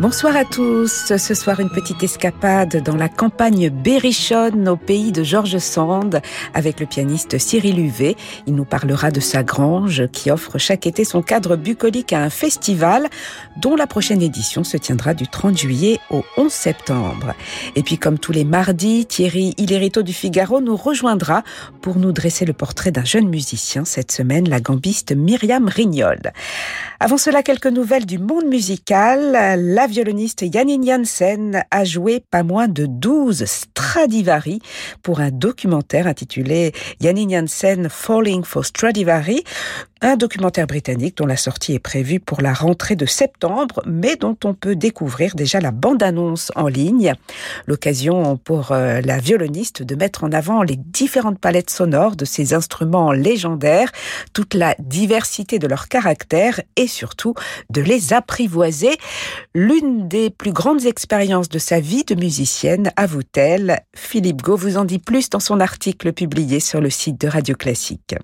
Bonsoir à tous. Ce soir, une petite escapade dans la campagne berrichonne au pays de Georges Sand avec le pianiste Cyril Huvet. Il nous parlera de sa grange qui offre chaque été son cadre bucolique à un festival dont la prochaine édition se tiendra du 30 juillet au 11 septembre. Et puis, comme tous les mardis, Thierry Hillerito du Figaro nous rejoindra pour nous dresser le portrait d'un jeune musicien cette semaine, la gambiste Myriam Rignol. Avant cela, quelques nouvelles du monde musical. La violoniste Janine Janssen a joué pas moins de 12 Stradivari pour un documentaire intitulé Janine Janssen Falling for Stradivari un documentaire britannique dont la sortie est prévue pour la rentrée de septembre, mais dont on peut découvrir déjà la bande-annonce en ligne. L'occasion pour euh, la violoniste de mettre en avant les différentes palettes sonores de ces instruments légendaires, toute la diversité de leur caractère et surtout de les apprivoiser. L'une des plus grandes expériences de sa vie de musicienne, avoue-t-elle. Philippe Gau vous en dit plus dans son article publié sur le site de Radio Classique.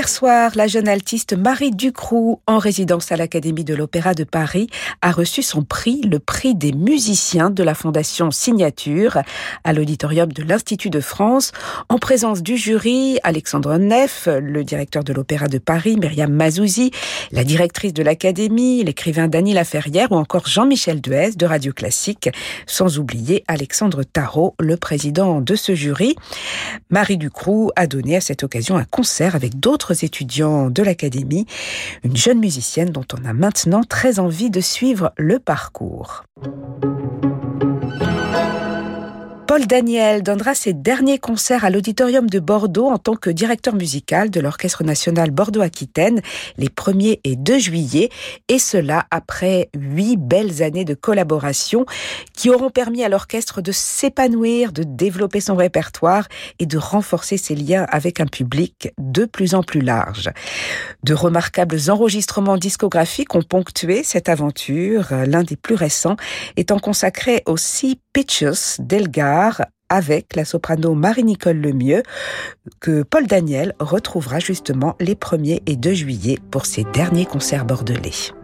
Hier soir, la jeune altiste Marie Ducroux, en résidence à l'Académie de l'Opéra de Paris, a reçu son prix, le prix des musiciens de la Fondation Signature, à l'auditorium de l'Institut de France, en présence du jury Alexandre Neff, le directeur de l'Opéra de Paris, Myriam Mazouzi, la directrice de l'Académie, l'écrivain Dany Laferrière ou encore Jean-Michel Duez de Radio Classique, sans oublier Alexandre Tarot, le président de ce jury. Marie Ducroux a donné à cette occasion un concert avec d'autres étudiants de l'Académie, une jeune musicienne dont on a maintenant très envie de suivre le parcours. Paul Daniel donnera ses derniers concerts à l'Auditorium de Bordeaux en tant que directeur musical de l'Orchestre national Bordeaux-Aquitaine les 1er et 2 juillet, et cela après huit belles années de collaboration qui auront permis à l'orchestre de s'épanouir, de développer son répertoire et de renforcer ses liens avec un public de plus en plus large. De remarquables enregistrements discographiques ont ponctué cette aventure, l'un des plus récents étant consacré aux Six Pitches d'Elgar avec la soprano Marie-Nicole Lemieux, que Paul Daniel retrouvera justement les 1er et 2 juillet pour ses derniers concerts bordelais.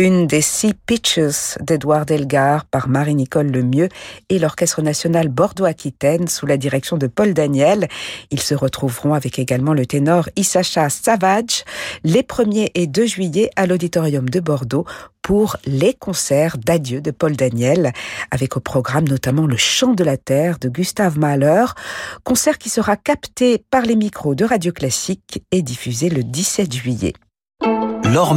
L'une des six pitches d'Edouard Elgar par Marie-Nicole Lemieux et l'Orchestre national Bordeaux-Aquitaine sous la direction de Paul Daniel. Ils se retrouveront avec également le ténor Issacha Savage les 1er et 2 juillet à l'Auditorium de Bordeaux pour les concerts d'adieu de Paul Daniel, avec au programme notamment le Chant de la Terre de Gustave Mahler, concert qui sera capté par les micros de Radio Classique et diffusé le 17 juillet. L'Or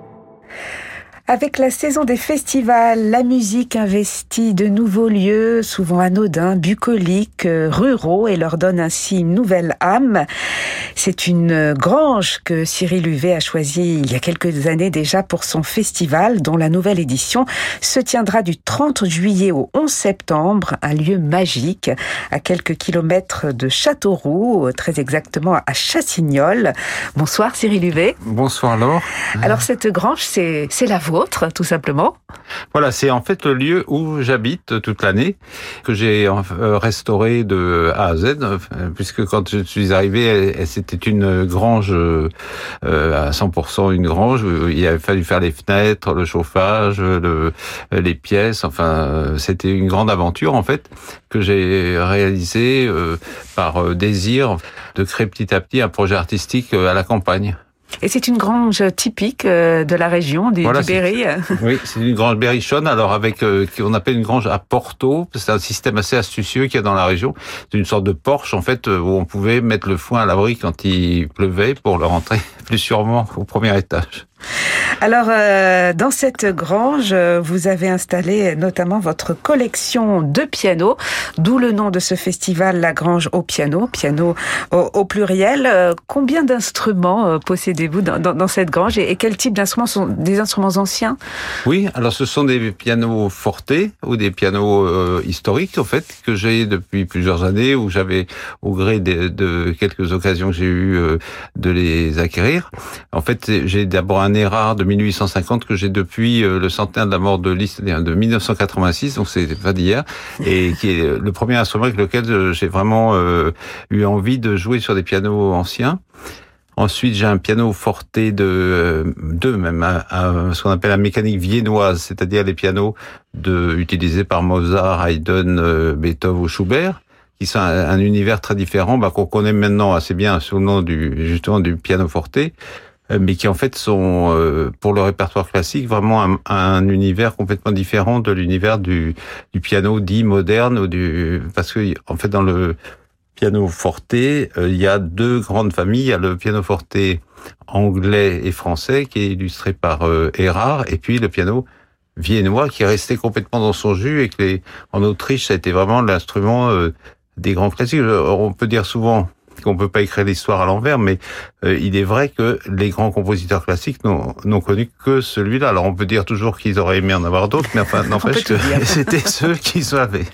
Avec la saison des festivals, la musique investit de nouveaux lieux, souvent anodins, bucoliques, euh, ruraux, et leur donne ainsi une nouvelle âme. C'est une grange que Cyril Huvet a choisie il y a quelques années déjà pour son festival, dont la nouvelle édition se tiendra du 30 juillet au 11 septembre, un lieu magique à quelques kilomètres de Châteauroux, très exactement à Chassignol. Bonsoir Cyril Huvet. Bonsoir Laure. Alors cette grange, c'est la vôtre tout simplement. Voilà, c'est en fait le lieu où j'habite toute l'année, que j'ai euh, restauré de A à Z, puisque quand je suis arrivé, c'était une grange euh, à 100% une grange. Il avait fallu faire les fenêtres, le chauffage, le, les pièces. Enfin, c'était une grande aventure en fait que j'ai réalisée par désir de créer petit à petit un projet artistique à la campagne. Et c'est une grange typique euh, de la région du, Berry. Oui, c'est une grange berrichonne, alors avec euh, qu'on appelle une grange à Porto. C'est un système assez astucieux qu'il y a dans la région. C'est une sorte de porche en fait où on pouvait mettre le foin à l'abri quand il pleuvait pour le rentrer plus sûrement au premier étage. Alors, euh, dans cette grange, vous avez installé notamment votre collection de pianos, d'où le nom de ce festival, la Grange au piano, piano au, pluriel. Euh, combien d'instruments euh, possédez-vous dans, cette grange et, quel type d'instruments sont des instruments anciens? Oui, alors ce sont des pianos fortés ou des pianos historiques, en fait, que j'ai depuis plusieurs années, où j'avais, au gré de, quelques occasions que j'ai eu de les acquérir. En fait, j'ai d'abord un rare de 1850 que j'ai depuis euh, le centenaire de la mort de Liszt de 1986, donc c'est pas d'hier, et qui est le premier instrument avec lequel euh, j'ai vraiment euh, eu envie de jouer sur des pianos anciens. Ensuite, j'ai un piano forte de deux même, ce qu'on appelle la mécanique viennoise, c'est-à-dire les pianos de, utilisés par Mozart, Haydn, Beethoven ou Schubert qui sont un, univers très différent, bah, qu'on connaît maintenant assez bien sous le nom du justement du piano forte. Euh, mais qui en fait sont euh, pour le répertoire classique vraiment un, un univers complètement différent de l'univers du, du, piano dit moderne ou du parce que en fait dans le piano forte euh, il y a deux grandes familles. Il y a le piano forte anglais et français qui est illustré par Erard et puis le piano viennois qui est resté complètement dans son jus et que en Autriche ça a été vraiment l'instrument des grands classiques. On peut dire souvent qu'on peut pas écrire l'histoire à l'envers, mais euh, il est vrai que les grands compositeurs classiques n'ont connu que celui-là. Alors on peut dire toujours qu'ils auraient aimé en avoir d'autres, mais enfin n'empêche que c'était ceux qui savaient.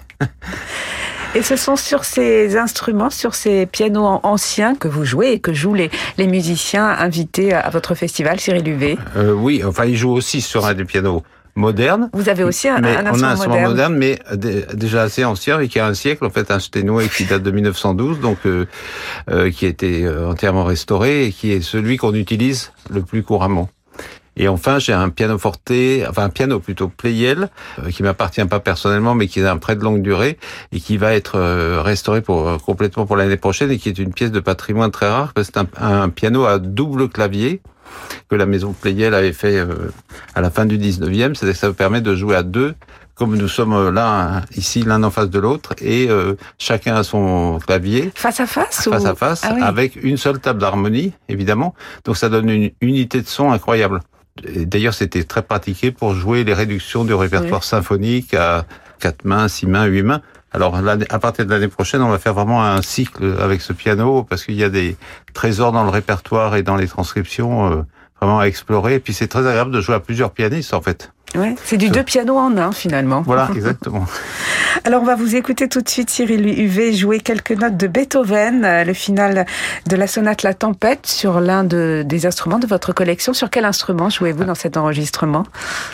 Et ce sont sur ces instruments, sur ces pianos anciens que vous jouez et que jouent les, les musiciens invités à votre festival, Cyril Huvet? Euh, Oui, enfin ils jouent aussi sur un des pianos moderne. Vous avez aussi un, mais un instrument, on a un instrument moderne. mais déjà assez ancien et qui a un siècle, en fait, un Steinway qui date de 1912, donc euh, euh, qui a été euh, entièrement restauré et qui est celui qu'on utilise le plus couramment. Et enfin, j'ai un piano forte, enfin un piano plutôt Pleyel, euh, qui m'appartient pas personnellement, mais qui est un prêt de longue durée et qui va être restauré pour complètement pour l'année prochaine et qui est une pièce de patrimoine très rare parce que c'est un, un, piano à double clavier que la maison Pleyel avait fait euh, à la fin du 19e, c'est-à-dire que ça permet de jouer à deux, comme nous sommes euh, là, ici, l'un en face de l'autre, et euh, chacun a son clavier. Face à face Face à face, ah avec une seule table d'harmonie, évidemment. Donc ça donne une unité de son incroyable. D'ailleurs, c'était très pratiqué pour jouer les réductions du répertoire symphonique à quatre mains, six mains, huit mains. Alors, à partir de l'année prochaine, on va faire vraiment un cycle avec ce piano parce qu'il y a des trésors dans le répertoire et dans les transcriptions euh, vraiment à explorer. Et puis, c'est très agréable de jouer à plusieurs pianistes, en fait. Ouais, c'est du deux pianos en un, finalement. Voilà, exactement. Alors, on va vous écouter tout de suite, Cyril Huvet, jouer quelques notes de Beethoven, euh, le final de la sonate La Tempête sur l'un de, des instruments de votre collection. Sur quel instrument jouez-vous dans cet enregistrement?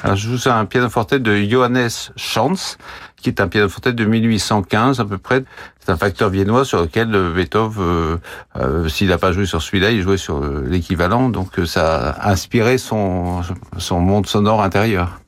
Alors, je joue sur un pianoforte de Johannes Schanz, qui est un pianoforte de 1815 à peu près. C'est un facteur viennois sur lequel Beethoven, euh, euh, s'il n'a pas joué sur celui-là, il jouait sur euh, l'équivalent. Donc ça a inspiré son, son monde sonore intérieur.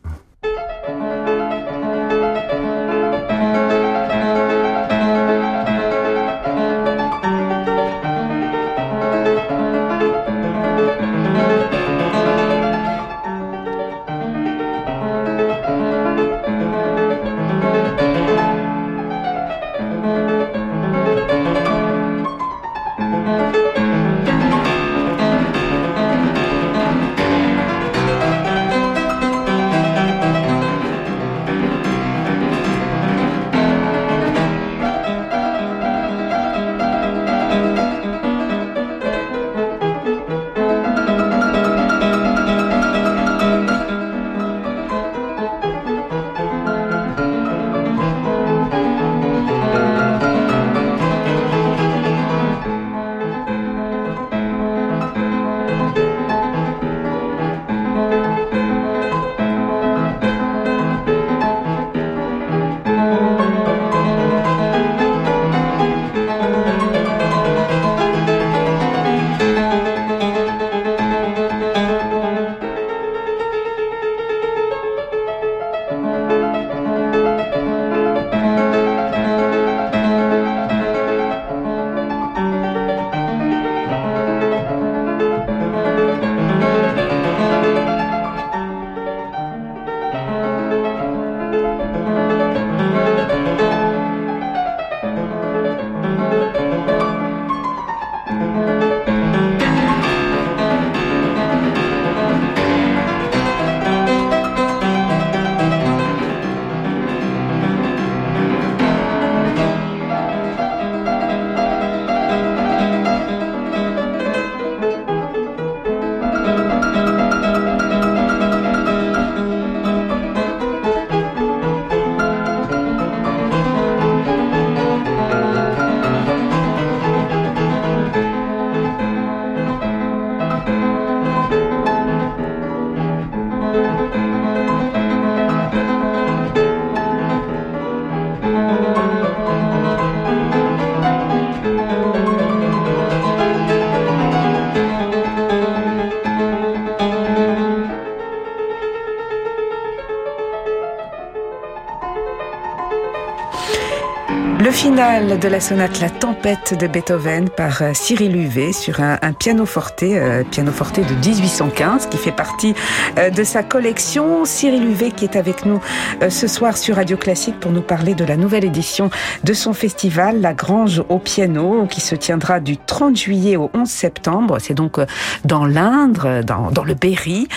De la sonate La Tempête de Beethoven par euh, Cyril Huvet sur un, piano forte, euh, piano forte de 1815 qui fait partie euh, de sa collection. Cyril Huvet qui est avec nous ce soir sur Radio Classique pour nous parler de la nouvelle édition de son festival La Grange au piano qui se tiendra du 30 juillet au 11 septembre. C'est donc dans l'Indre, dans, dans, le Berry.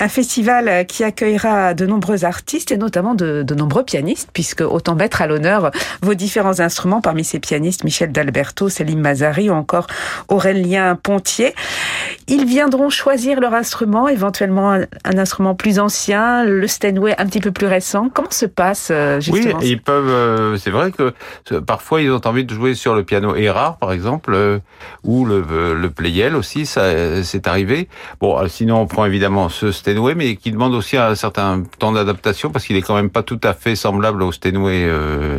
Un festival qui accueillera de nombreux artistes et notamment de, de nombreux pianistes puisque autant mettre à l'honneur vos différents instruments. Parmi ces pianistes, Michel D'Alberto, Céline Mazari ou encore Aurélien Pontier. Ils viendront choisir leur instrument, éventuellement un, instrument plus ancien, le Steinway un petit peu plus récent. Comment se passe euh, justement Oui, ils peuvent. Euh, c'est vrai que parfois ils ont envie de jouer sur le piano Erard, par exemple, euh, ou le, le Pleyel aussi. Ça, c'est arrivé. Bon, sinon on prend évidemment ce Steinway, mais qui demande aussi un certain temps d'adaptation parce qu'il est quand même pas tout à fait semblable au Steinway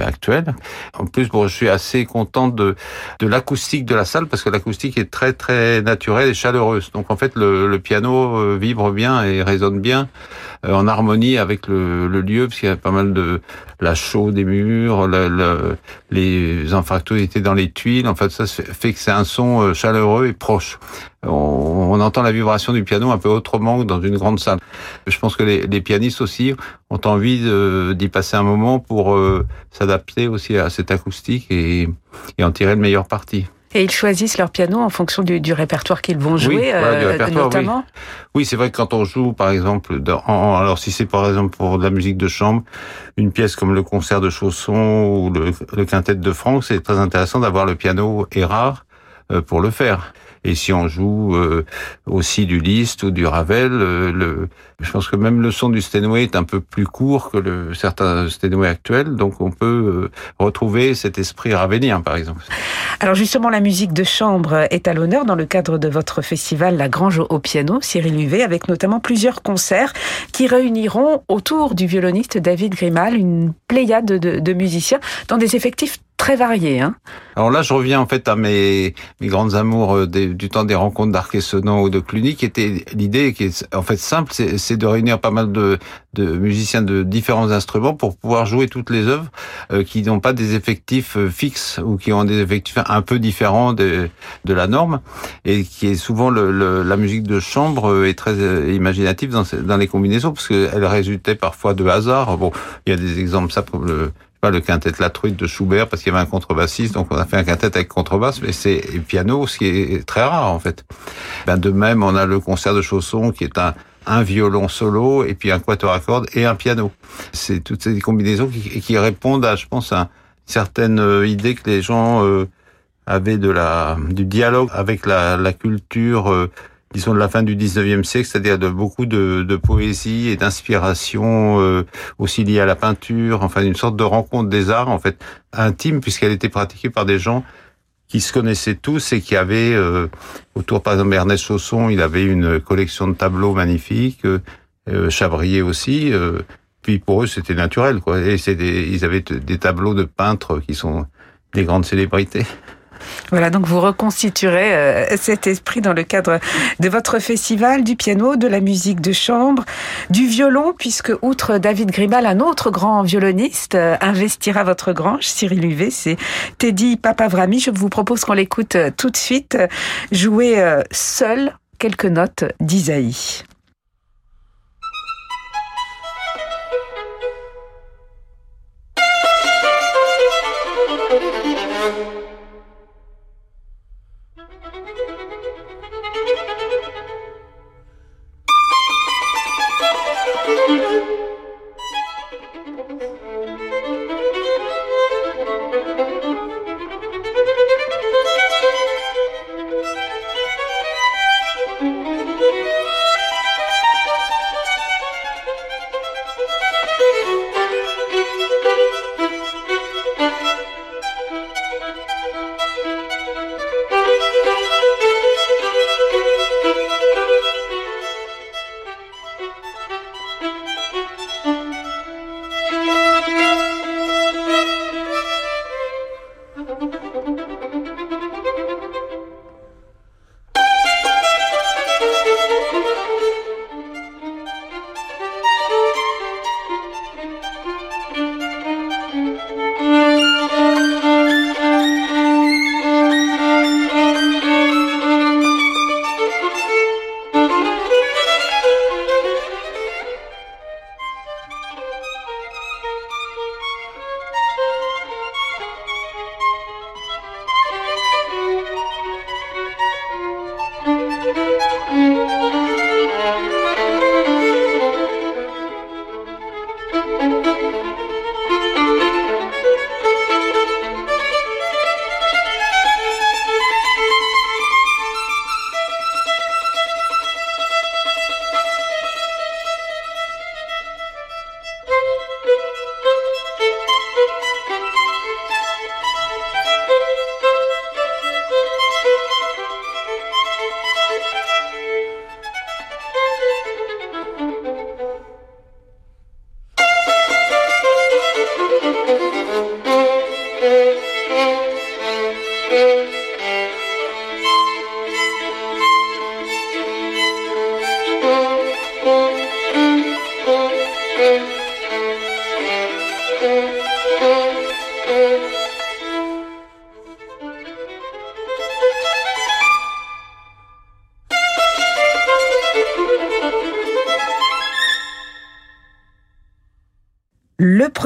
actuel. En plus, bon, je suis assez content de, de l'acoustique de la salle parce que l'acoustique est très très naturelle et chaleureuse. Donc en fait, le, le piano euh, vibre bien et résonne bien euh, en harmonie avec le, le lieu parce qu'il y a pas mal de la chaux des murs, le, le, les anfractuosités dans les tuiles. En fait, ça fait que c'est un son euh, chaleureux et proche. On, on, entend la vibration du piano un peu autrement que dans une grande salle. Je pense que les, les pianistes aussi ont envie d'y passer un moment pour s'adapter aussi à cette acoustique et, et en tirer le meilleur parti. Et ils choisissent leur piano en fonction du, du répertoire qu'ils vont jouer, oui, euh, notamment. Oui, c'est vrai que quand on joue, par exemple, dans, alors si c'est par exemple pour de la musique de chambre, une pièce comme le concert de Chausson ou le, le quintet de Franck, c'est très intéressant d'avoir le piano et rare euh, pour le faire. Et si on joue euh, aussi du Liszt ou du Ravel, euh, le, je pense que même le son du Steinway est un peu plus court que le, certains Steinway actuels, donc on peut euh, retrouver cet esprit ravelien, par exemple. Alors justement, la musique de chambre est à l'honneur dans le cadre de votre festival La Grange au piano, Cyril Huvet, avec notamment plusieurs concerts qui réuniront autour du violoniste David Grimal une pléiade de, de musiciens dans des effectifs très varié. Hein Alors là, je reviens en fait à mes, mes grandes amours euh, du temps des rencontres d'Arquesonant ou de Cluny, qui était l'idée qui est en fait simple, c'est de réunir pas mal de, de, musiciens de différents instruments pour pouvoir jouer toutes les œuvres euh, qui n'ont pas des effectifs euh, fixes ou qui ont des effectifs un peu différents de, de la norme et qui est souvent le, la musique de chambre est très imaginative dans, dans les combinaisons parce qu'elle résultait parfois de hasard. Bon, il y a des exemples ça comme le le quintet La Truite de Schubert parce qu'il y avait un contrebassiste, donc on a fait un quintet avec contrebasse, mais c'est piano, ce qui est très rare en fait. Ben de même, on a le concert de Chausson qui est un un violon solo et puis un quatuor à cordes et un piano. C'est toutes ces combinaisons qui, qui, répondent à, je pense, à une certaine euh, idée que les gens euh, avaient de la du dialogue avec la, la culture euh, disons de la fin du 19e siècle, c'est-à-dire de beaucoup de, de poésie et d'inspiration euh, aussi liée à la peinture, enfin une sorte de rencontre des arts en fait intime puisqu'elle était pratiquée par des gens qui se connaissaient tous et qui avaient euh, autour par exemple Ernest Chausson, il avait une collection de tableaux magnifiques, euh, euh Chabrier aussi. puis pour eux c'était naturel quoi. Et c'est ils avaient des tableaux de peintres qui sont des grandes célébrités. Voilà, donc vous reconstituerez euh, cet esprit dans le cadre de votre festival du piano, de la musique de chambre, du violon, puisque outre David Grimal, un autre grand violoniste euh, investira votre grange, Cyril Huvet, c'est Teddy Papavrami. Je vous propose qu'on l'écoute euh, tout de suite jouer seul quelques notes d'Isaïe.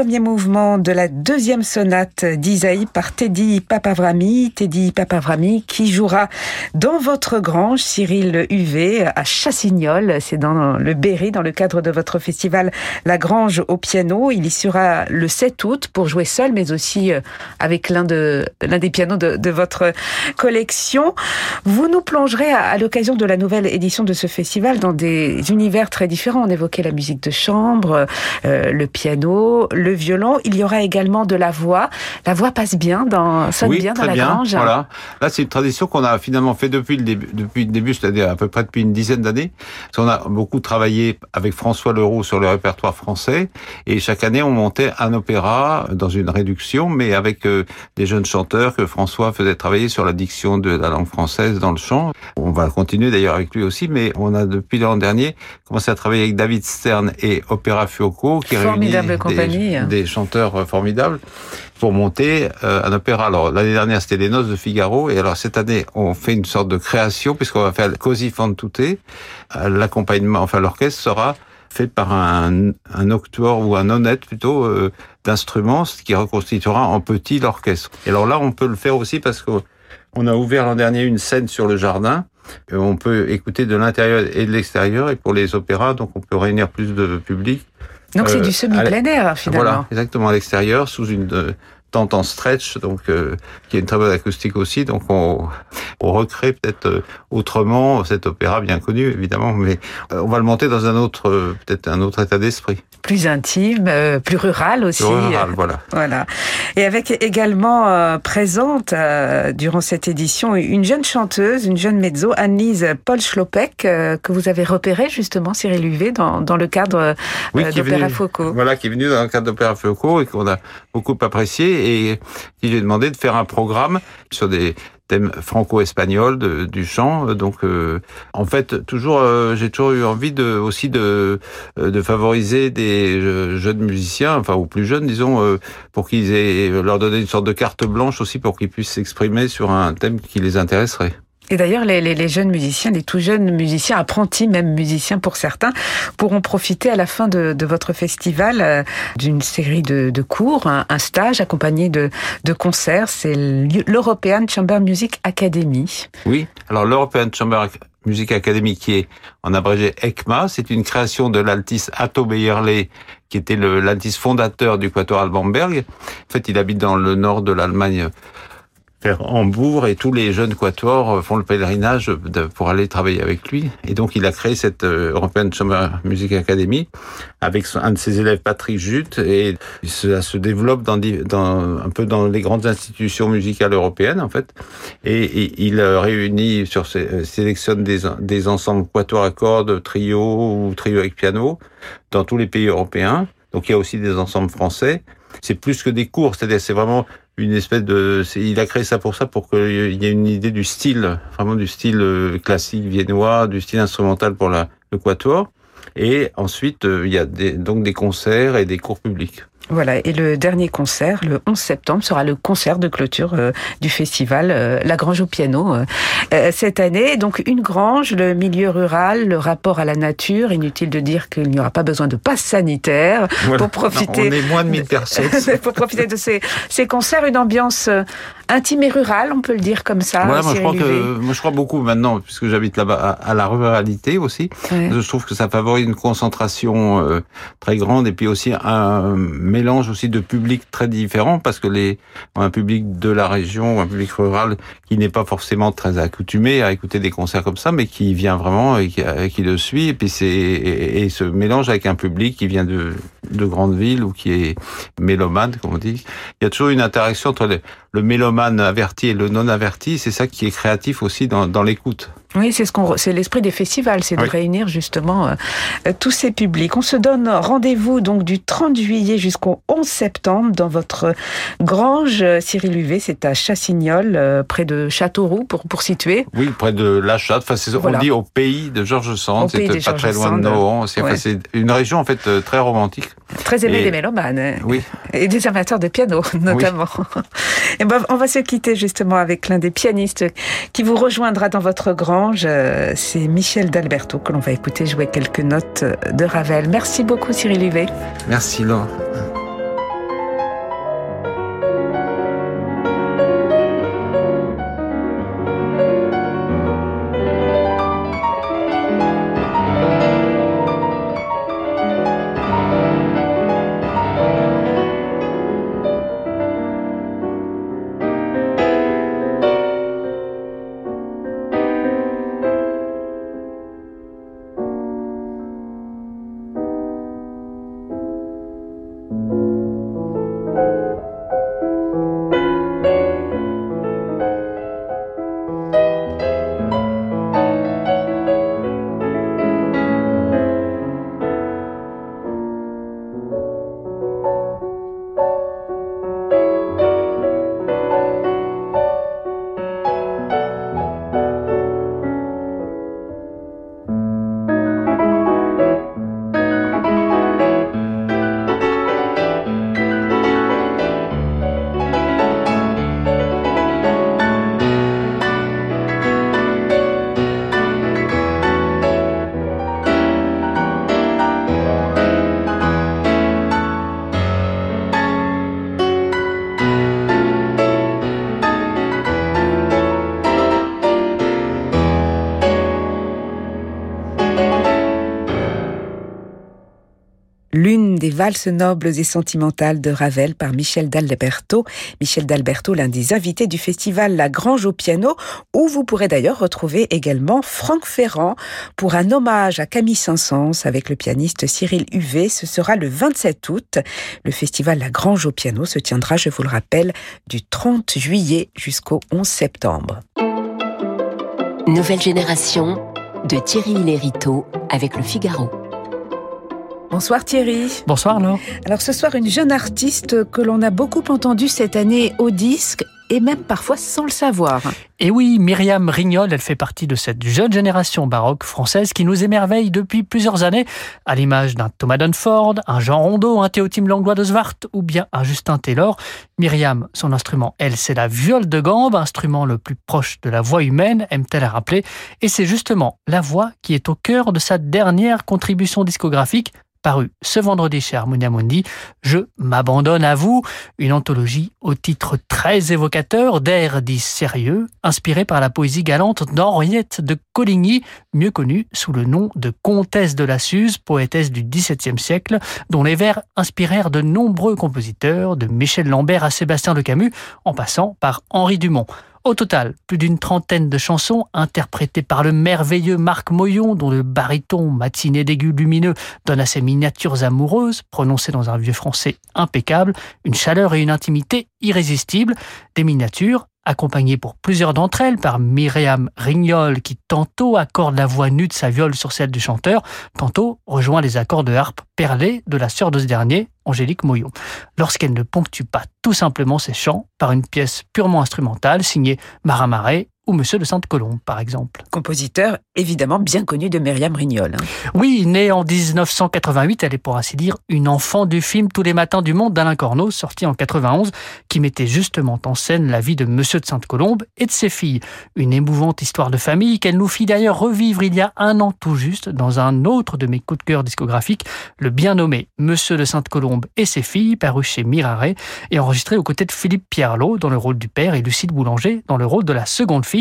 Premier mouvement de la deuxième sonate d'Isaïe par Teddy Papavrami, Teddy Papavrami qui jouera dans votre grange, Cyril UV, à Chassignol, c'est dans le Berry, dans le cadre de votre festival La Grange au piano. Il y sera le 7 août pour jouer seul, mais aussi euh, avec l'un de l'un des pianos de, votre collection. Vous nous plongerez à, à l'occasion de la nouvelle édition de ce festival dans des univers très différents. On évoquait la musique de chambre, euh, le piano, le violon. Il y aura également de la voix. La voix passe bien, dans, sonne oui, bien dans la bien, grange. Voilà. Là, c'est une tradition qu'on a finalement fait depuis le début, depuis le début, c'est-à-dire à peu près depuis une dizaine d'années. On a beaucoup travaillé avec François Leroux sur le répertoire français, et chaque année, on montait un opéra dans une réduction, mais avec euh, des jeunes chanteurs que François faisait travailler sur la diction de la langue française dans le chant. On va continuer d'ailleurs avec lui aussi, mais on a depuis l'an dernier commencé à travailler avec David Stern et Opéra Fuoco, qui Formidable réunit compagnie. des, des chanteurs formidables pour monter euh, un opéra. Alors l'année dernière c'était les Noces de Figaro et alors cette année on fait une sorte de création puisqu'on va faire Così fan tutte. Euh, L'accompagnement, enfin l'orchestre sera fait par un, un octuor ou un honnête plutôt euh, d'instruments, ce qui reconstituera en petit l'orchestre. Et alors là on peut le faire aussi parce que on a ouvert l'an dernier une scène sur le jardin. On peut écouter de l'intérieur et de l'extérieur et pour les opéras donc on peut réunir plus de public. Donc c'est Euh, du semi-plein air finalement. Voilà, exactement à l'extérieur, sous une tente en stretch, donc euh, qui a une très bonne acoustique aussi. Donc on, on recrée peut-être euh, autrement cet opéra bien connu évidemment, mais euh, on va le monter dans un autre, peut-être un autre état d'esprit, Plus intime, euh, plus rural aussi. plus rural, voilà. Voilà. Et avec également euh, présente durant cette édition une jeune chanteuse, une jeune mezzo, Annelise Paul Schlopek, que vous avez repérée justement, Cyril Huvet, dans, dans le cadre Oui, est d'Opéra Foucault. Voilà, qui est venu dans le cadre d'Opéra Feuco et qu'on a beaucoup apprécié et qui lui a demandé de faire un programme sur des thèmes franco-espagnols du chant. Donc, euh, en fait, toujours, euh, j'ai toujours eu envie de aussi de euh, de favoriser des euh, jeunes musiciens, enfin ou plus jeunes, disons, euh, pour qu'ils aient leur donner une sorte de carte blanche aussi pour qu'ils puissent s'exprimer sur un thème qui les intéresserait. Et d'ailleurs, les, les, les jeunes musiciens, les tout jeunes musiciens, apprentis même musiciens pour certains, pourront profiter à la fin de, de votre festival euh, d'une série de, de cours, un, stage accompagné de, de concerts. C'est l'European Chamber Music Academy. Oui. Alors l'European Chamber Music Academy, qui est en abrégé ECMA, c'est une création de l'altiste Atto Beyerle, qui était l'altiste fondateur du Quatuor Albanberg. En fait, il habite dans le nord de l'Allemagne, vers Hambourg, et tous les jeunes quatuors font le pèlerinage pour aller travailler avec lui. Et donc, il a créé cette euh, European Chamber Music Academy avec un de ses élèves, Patrick Jute, et ça se développe dans, un peu dans les grandes institutions musicales européennes, en fait. Et, il euh, réunit, sur ses, euh, sélectionne des, des ensembles quatuors à cordes, trio ou trio avec piano dans tous les pays européens. Donc il y a aussi des ensembles français. C'est plus que des cours, c'est-à-dire c'est vraiment une espèce de. Il a créé ça pour ça, pour qu'il y ait une idée du style, vraiment du style euh, classique viennois, du style instrumental pour la, le quatuor. Et ensuite, euh, il y a des, donc des concerts et des cours publics. Voilà, et le dernier concert, le 11 septembre, sera le concert de clôture euh, du festival euh, La Grange au piano euh, cette année. Donc une grange, le milieu rural, le rapport à la nature. Inutile de dire qu'il n'y aura pas besoin de passe sanitaire Voilà. pour profiter. Non, on est moins de 1000 personnes. pour profiter de ces, ces concerts, une ambiance intime et rurale, on peut le dire comme ça. voilà, moi je, crois que, moi je crois beaucoup maintenant, puisque j'habite là-bas, à, à la ruralité aussi. Ouais. Je trouve que ça favorise une concentration très grande et puis aussi un mélange aussi de publics très différents parce que les un public de la région un public rural qui n'est pas forcément très accoutumé à écouter des concerts comme ça, mais qui vient vraiment et qui, le suit et puis c'est et, se mélange avec un public qui vient de de grandes villes ou qui est mélomane, comme on dit. Il y a toujours une interaction entre le, mélomane averti et le non averti. C'est ça qui est créatif aussi dans l'écoute. Oui, c'est ce qu'on, c'est l'esprit des festivals, c'est de réunir justement euh, tous ces publics. On se donne rendez-vous donc du 30 juillet jusqu'au 11 septembre dans votre grange Cyril Huvet, c'est à Chassignol, près de Châteauroux pour pour situer. Oui, près de La Chatte. Enfin, c'est, on dit au pays de Georges Sand. C'est pas très loin de Nohant. C'est, c'est une région en fait très romantique. Très aimée des mélomanes. Hein. Oui. Et des amateurs de piano notamment. Et ben, on va se quitter justement avec l'un des pianistes qui vous rejoindra dans votre grange. Euh, c'est Michel d'Alberto que l'on va écouter jouer quelques notes de Ravel. Merci beaucoup Cyril Huvet. Merci Laure. Valses nobles et sentimentales de Ravel par Michel d'Alberto. Michel d'Alberto, l'un des invités du festival La Grange au piano, où vous pourrez d'ailleurs retrouver également Franck Ferrand pour un hommage à Camille Saint-Saëns avec le pianiste Cyril Huvet. Ce sera le 27 août. Le festival La Grange au piano se tiendra, je vous le rappelle, du 30 juillet jusqu'au 11 septembre. Nouvelle génération de Thierry Lériteau avec le Figaro. Bonsoir Thierry. Bonsoir Laure. Alors ce soir, une jeune artiste que l'on a beaucoup entendue cette année au disque et même parfois sans le savoir. Et oui, Myriam Rignol, elle fait partie de cette jeune génération baroque française qui nous émerveille depuis plusieurs années, à l'image d'un Thomas Dunford, un Jean Rondeau, un Théotime Langlois de Zwart ou bien un Justin Taylor. Myriam, son instrument, elle, c'est la viole de gambe, instrument le plus proche de la voix humaine, aime-t-elle à rappeler, et c'est justement la voix qui est au cœur de sa dernière contribution discographique, paru ce vendredi chez Harmonia Mundi, Je m'abandonne à vous, une anthologie au titre très évocateur d'air dits sérieux, inspiré par la poésie galante d'Henriette de Coligny, mieux connue sous le nom de Comtesse de la Suze, poétesse du XVIIe siècle, dont les vers inspirèrent de nombreux compositeurs, de Michel Lambert à Sébastien Le Camus, en passant par Henri Dumont. Au total, plus d'une trentaine de chansons interprétées par le merveilleux Marc Moyon, dont le baryton matiné d'aigus lumineux donne à ses miniatures amoureuses, prononcées dans un vieux français impeccable, une chaleur et une intimité irrésistibles, des miniatures accompagnée pour plusieurs d'entre elles par Myriam Rignol, qui tantôt accorde la voix nue de sa viole sur celle du chanteur, tantôt rejoint les accords de harpe perlés de la sœur de ce dernier, Angélique Moyon. Lorsqu'elle ne ponctue pas tout simplement ses chants par une pièce purement instrumentale signée Marais ou Monsieur de Sainte-Colombe, par exemple. Compositeur évidemment bien connu de Myriam Rignol. Hein. Oui, née en 1988, elle est pour ainsi dire une enfant du film Tous les matins du monde d'Alain Corneau, sorti en 91, qui mettait justement en scène la vie de Monsieur de Sainte-Colombe et de ses filles. Une émouvante histoire de famille qu'elle nous fit d'ailleurs revivre il y a un an tout juste dans un autre de mes coups de cœur discographiques, le bien nommé Monsieur de Sainte-Colombe et ses filles, paru chez Miraret et enregistré aux côtés de Philippe Pierlot dans le rôle du père et Lucide Boulanger dans le rôle de la seconde fille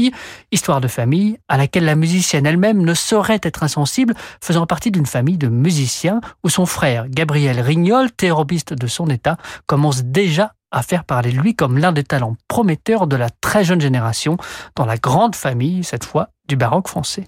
histoire de famille à laquelle la musicienne elle-même ne saurait être insensible, faisant partie d'une famille de musiciens où son frère, Gabriel Rignol, théorobiste de son état, commence déjà à faire parler de lui comme l'un des talents prometteurs de la très jeune génération, dans la grande famille, cette fois, du baroque français.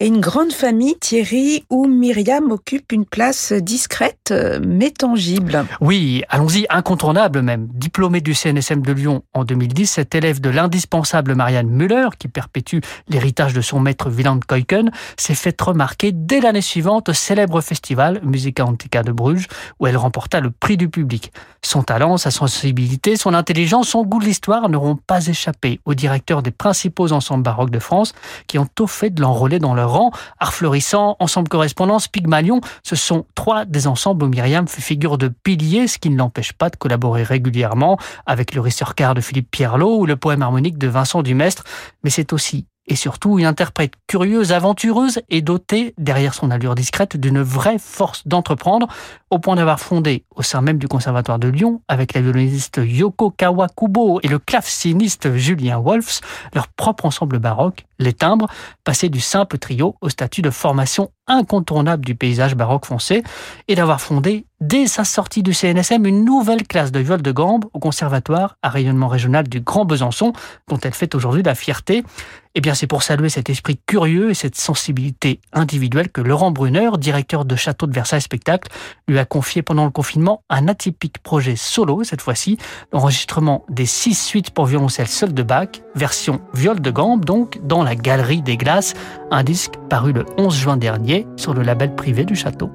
Et une grande famille, Thierry, où Myriam occupe une place discrète euh, mais tangible. Oui, allons-y, incontournable même. Diplômée du CNSM de Lyon en 2010, cette élève de l'indispensable Marianne Müller, qui perpétue l'héritage de son maître Wieland Keuken, s'est fait remarquer dès l'année suivante au célèbre festival Musica Antica de Bruges, où elle remporta le prix du public. Son talent, sa sensibilité, son intelligence, son goût de l'histoire n'auront pas échappé au directeur des principaux ensembles baroques de France, qui au fait de l'enrôler dans leur rang. Art Fleurissant, Ensemble Correspondance, Pygmalion, ce sont trois des ensembles où Myriam fait figure de pilier, ce qui ne l'empêche pas de collaborer régulièrement avec le Rissorcar de Philippe Pierlot ou le poème harmonique de Vincent Dumestre, mais c'est aussi et surtout une interprète curieuse, aventureuse et dotée, derrière son allure discrète, d'une vraie force d'entreprendre, au point d'avoir fondé, au sein même du Conservatoire de Lyon, avec la violoniste Yoko Kawakubo et le claveciniste Julien Wolfs, leur propre ensemble baroque, les timbres, passé du simple trio au statut de formation incontournable du paysage baroque français, et d'avoir fondé, dès sa sortie du CNSM, une nouvelle classe de viol de gambe au Conservatoire à rayonnement régional du Grand Besançon, dont elle fait aujourd'hui la fierté. Eh bien, c'est pour saluer cet esprit curieux et cette sensibilité individuelle que Laurent Brunner, directeur de Château de Versailles Spectacle, lui a confié pendant le confinement un atypique projet solo, cette fois-ci, l'enregistrement des six suites pour violoncelle seul de Bach, version viol de gambe, donc, dans la Galerie des Glaces, un disque paru le 11 juin dernier sur le label privé du château.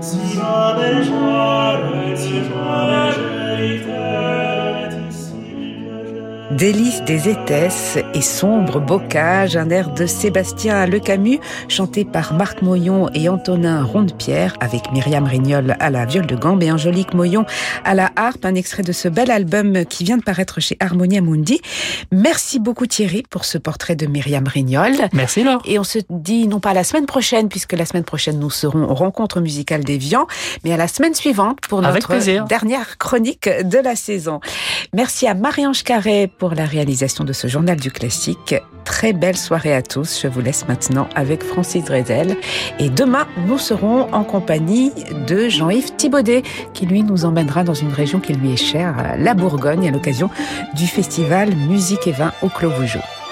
Sera déjà Délice des étesses et sombre bocage, un air de Sébastien Lecamus, chanté par Marc Moyon et Antonin Rondepierre, avec Myriam Rignol à la viole de gambe et Angélique Moyon à la harpe, un extrait de ce bel album qui vient de paraître chez Harmonia Mundi. Merci beaucoup Thierry pour ce portrait de Myriam Rignol. Merci Laure. Et on se dit non pas la semaine prochaine, puisque la semaine prochaine nous serons aux rencontres musicales d'Evian, mais à la semaine suivante pour notre dernière chronique de la saison. Merci à Marie-Ange Carré pour la réalisation de ce journal du classique. Très belle soirée à tous. Je vous laisse maintenant avec Francis Drezel. Et demain, nous serons en compagnie de Jean-Yves Thibaudet, qui lui nous emmènera dans une région qui lui est chère, la Bourgogne, à l'occasion du festival Musique et Vin au Clos Vougeot.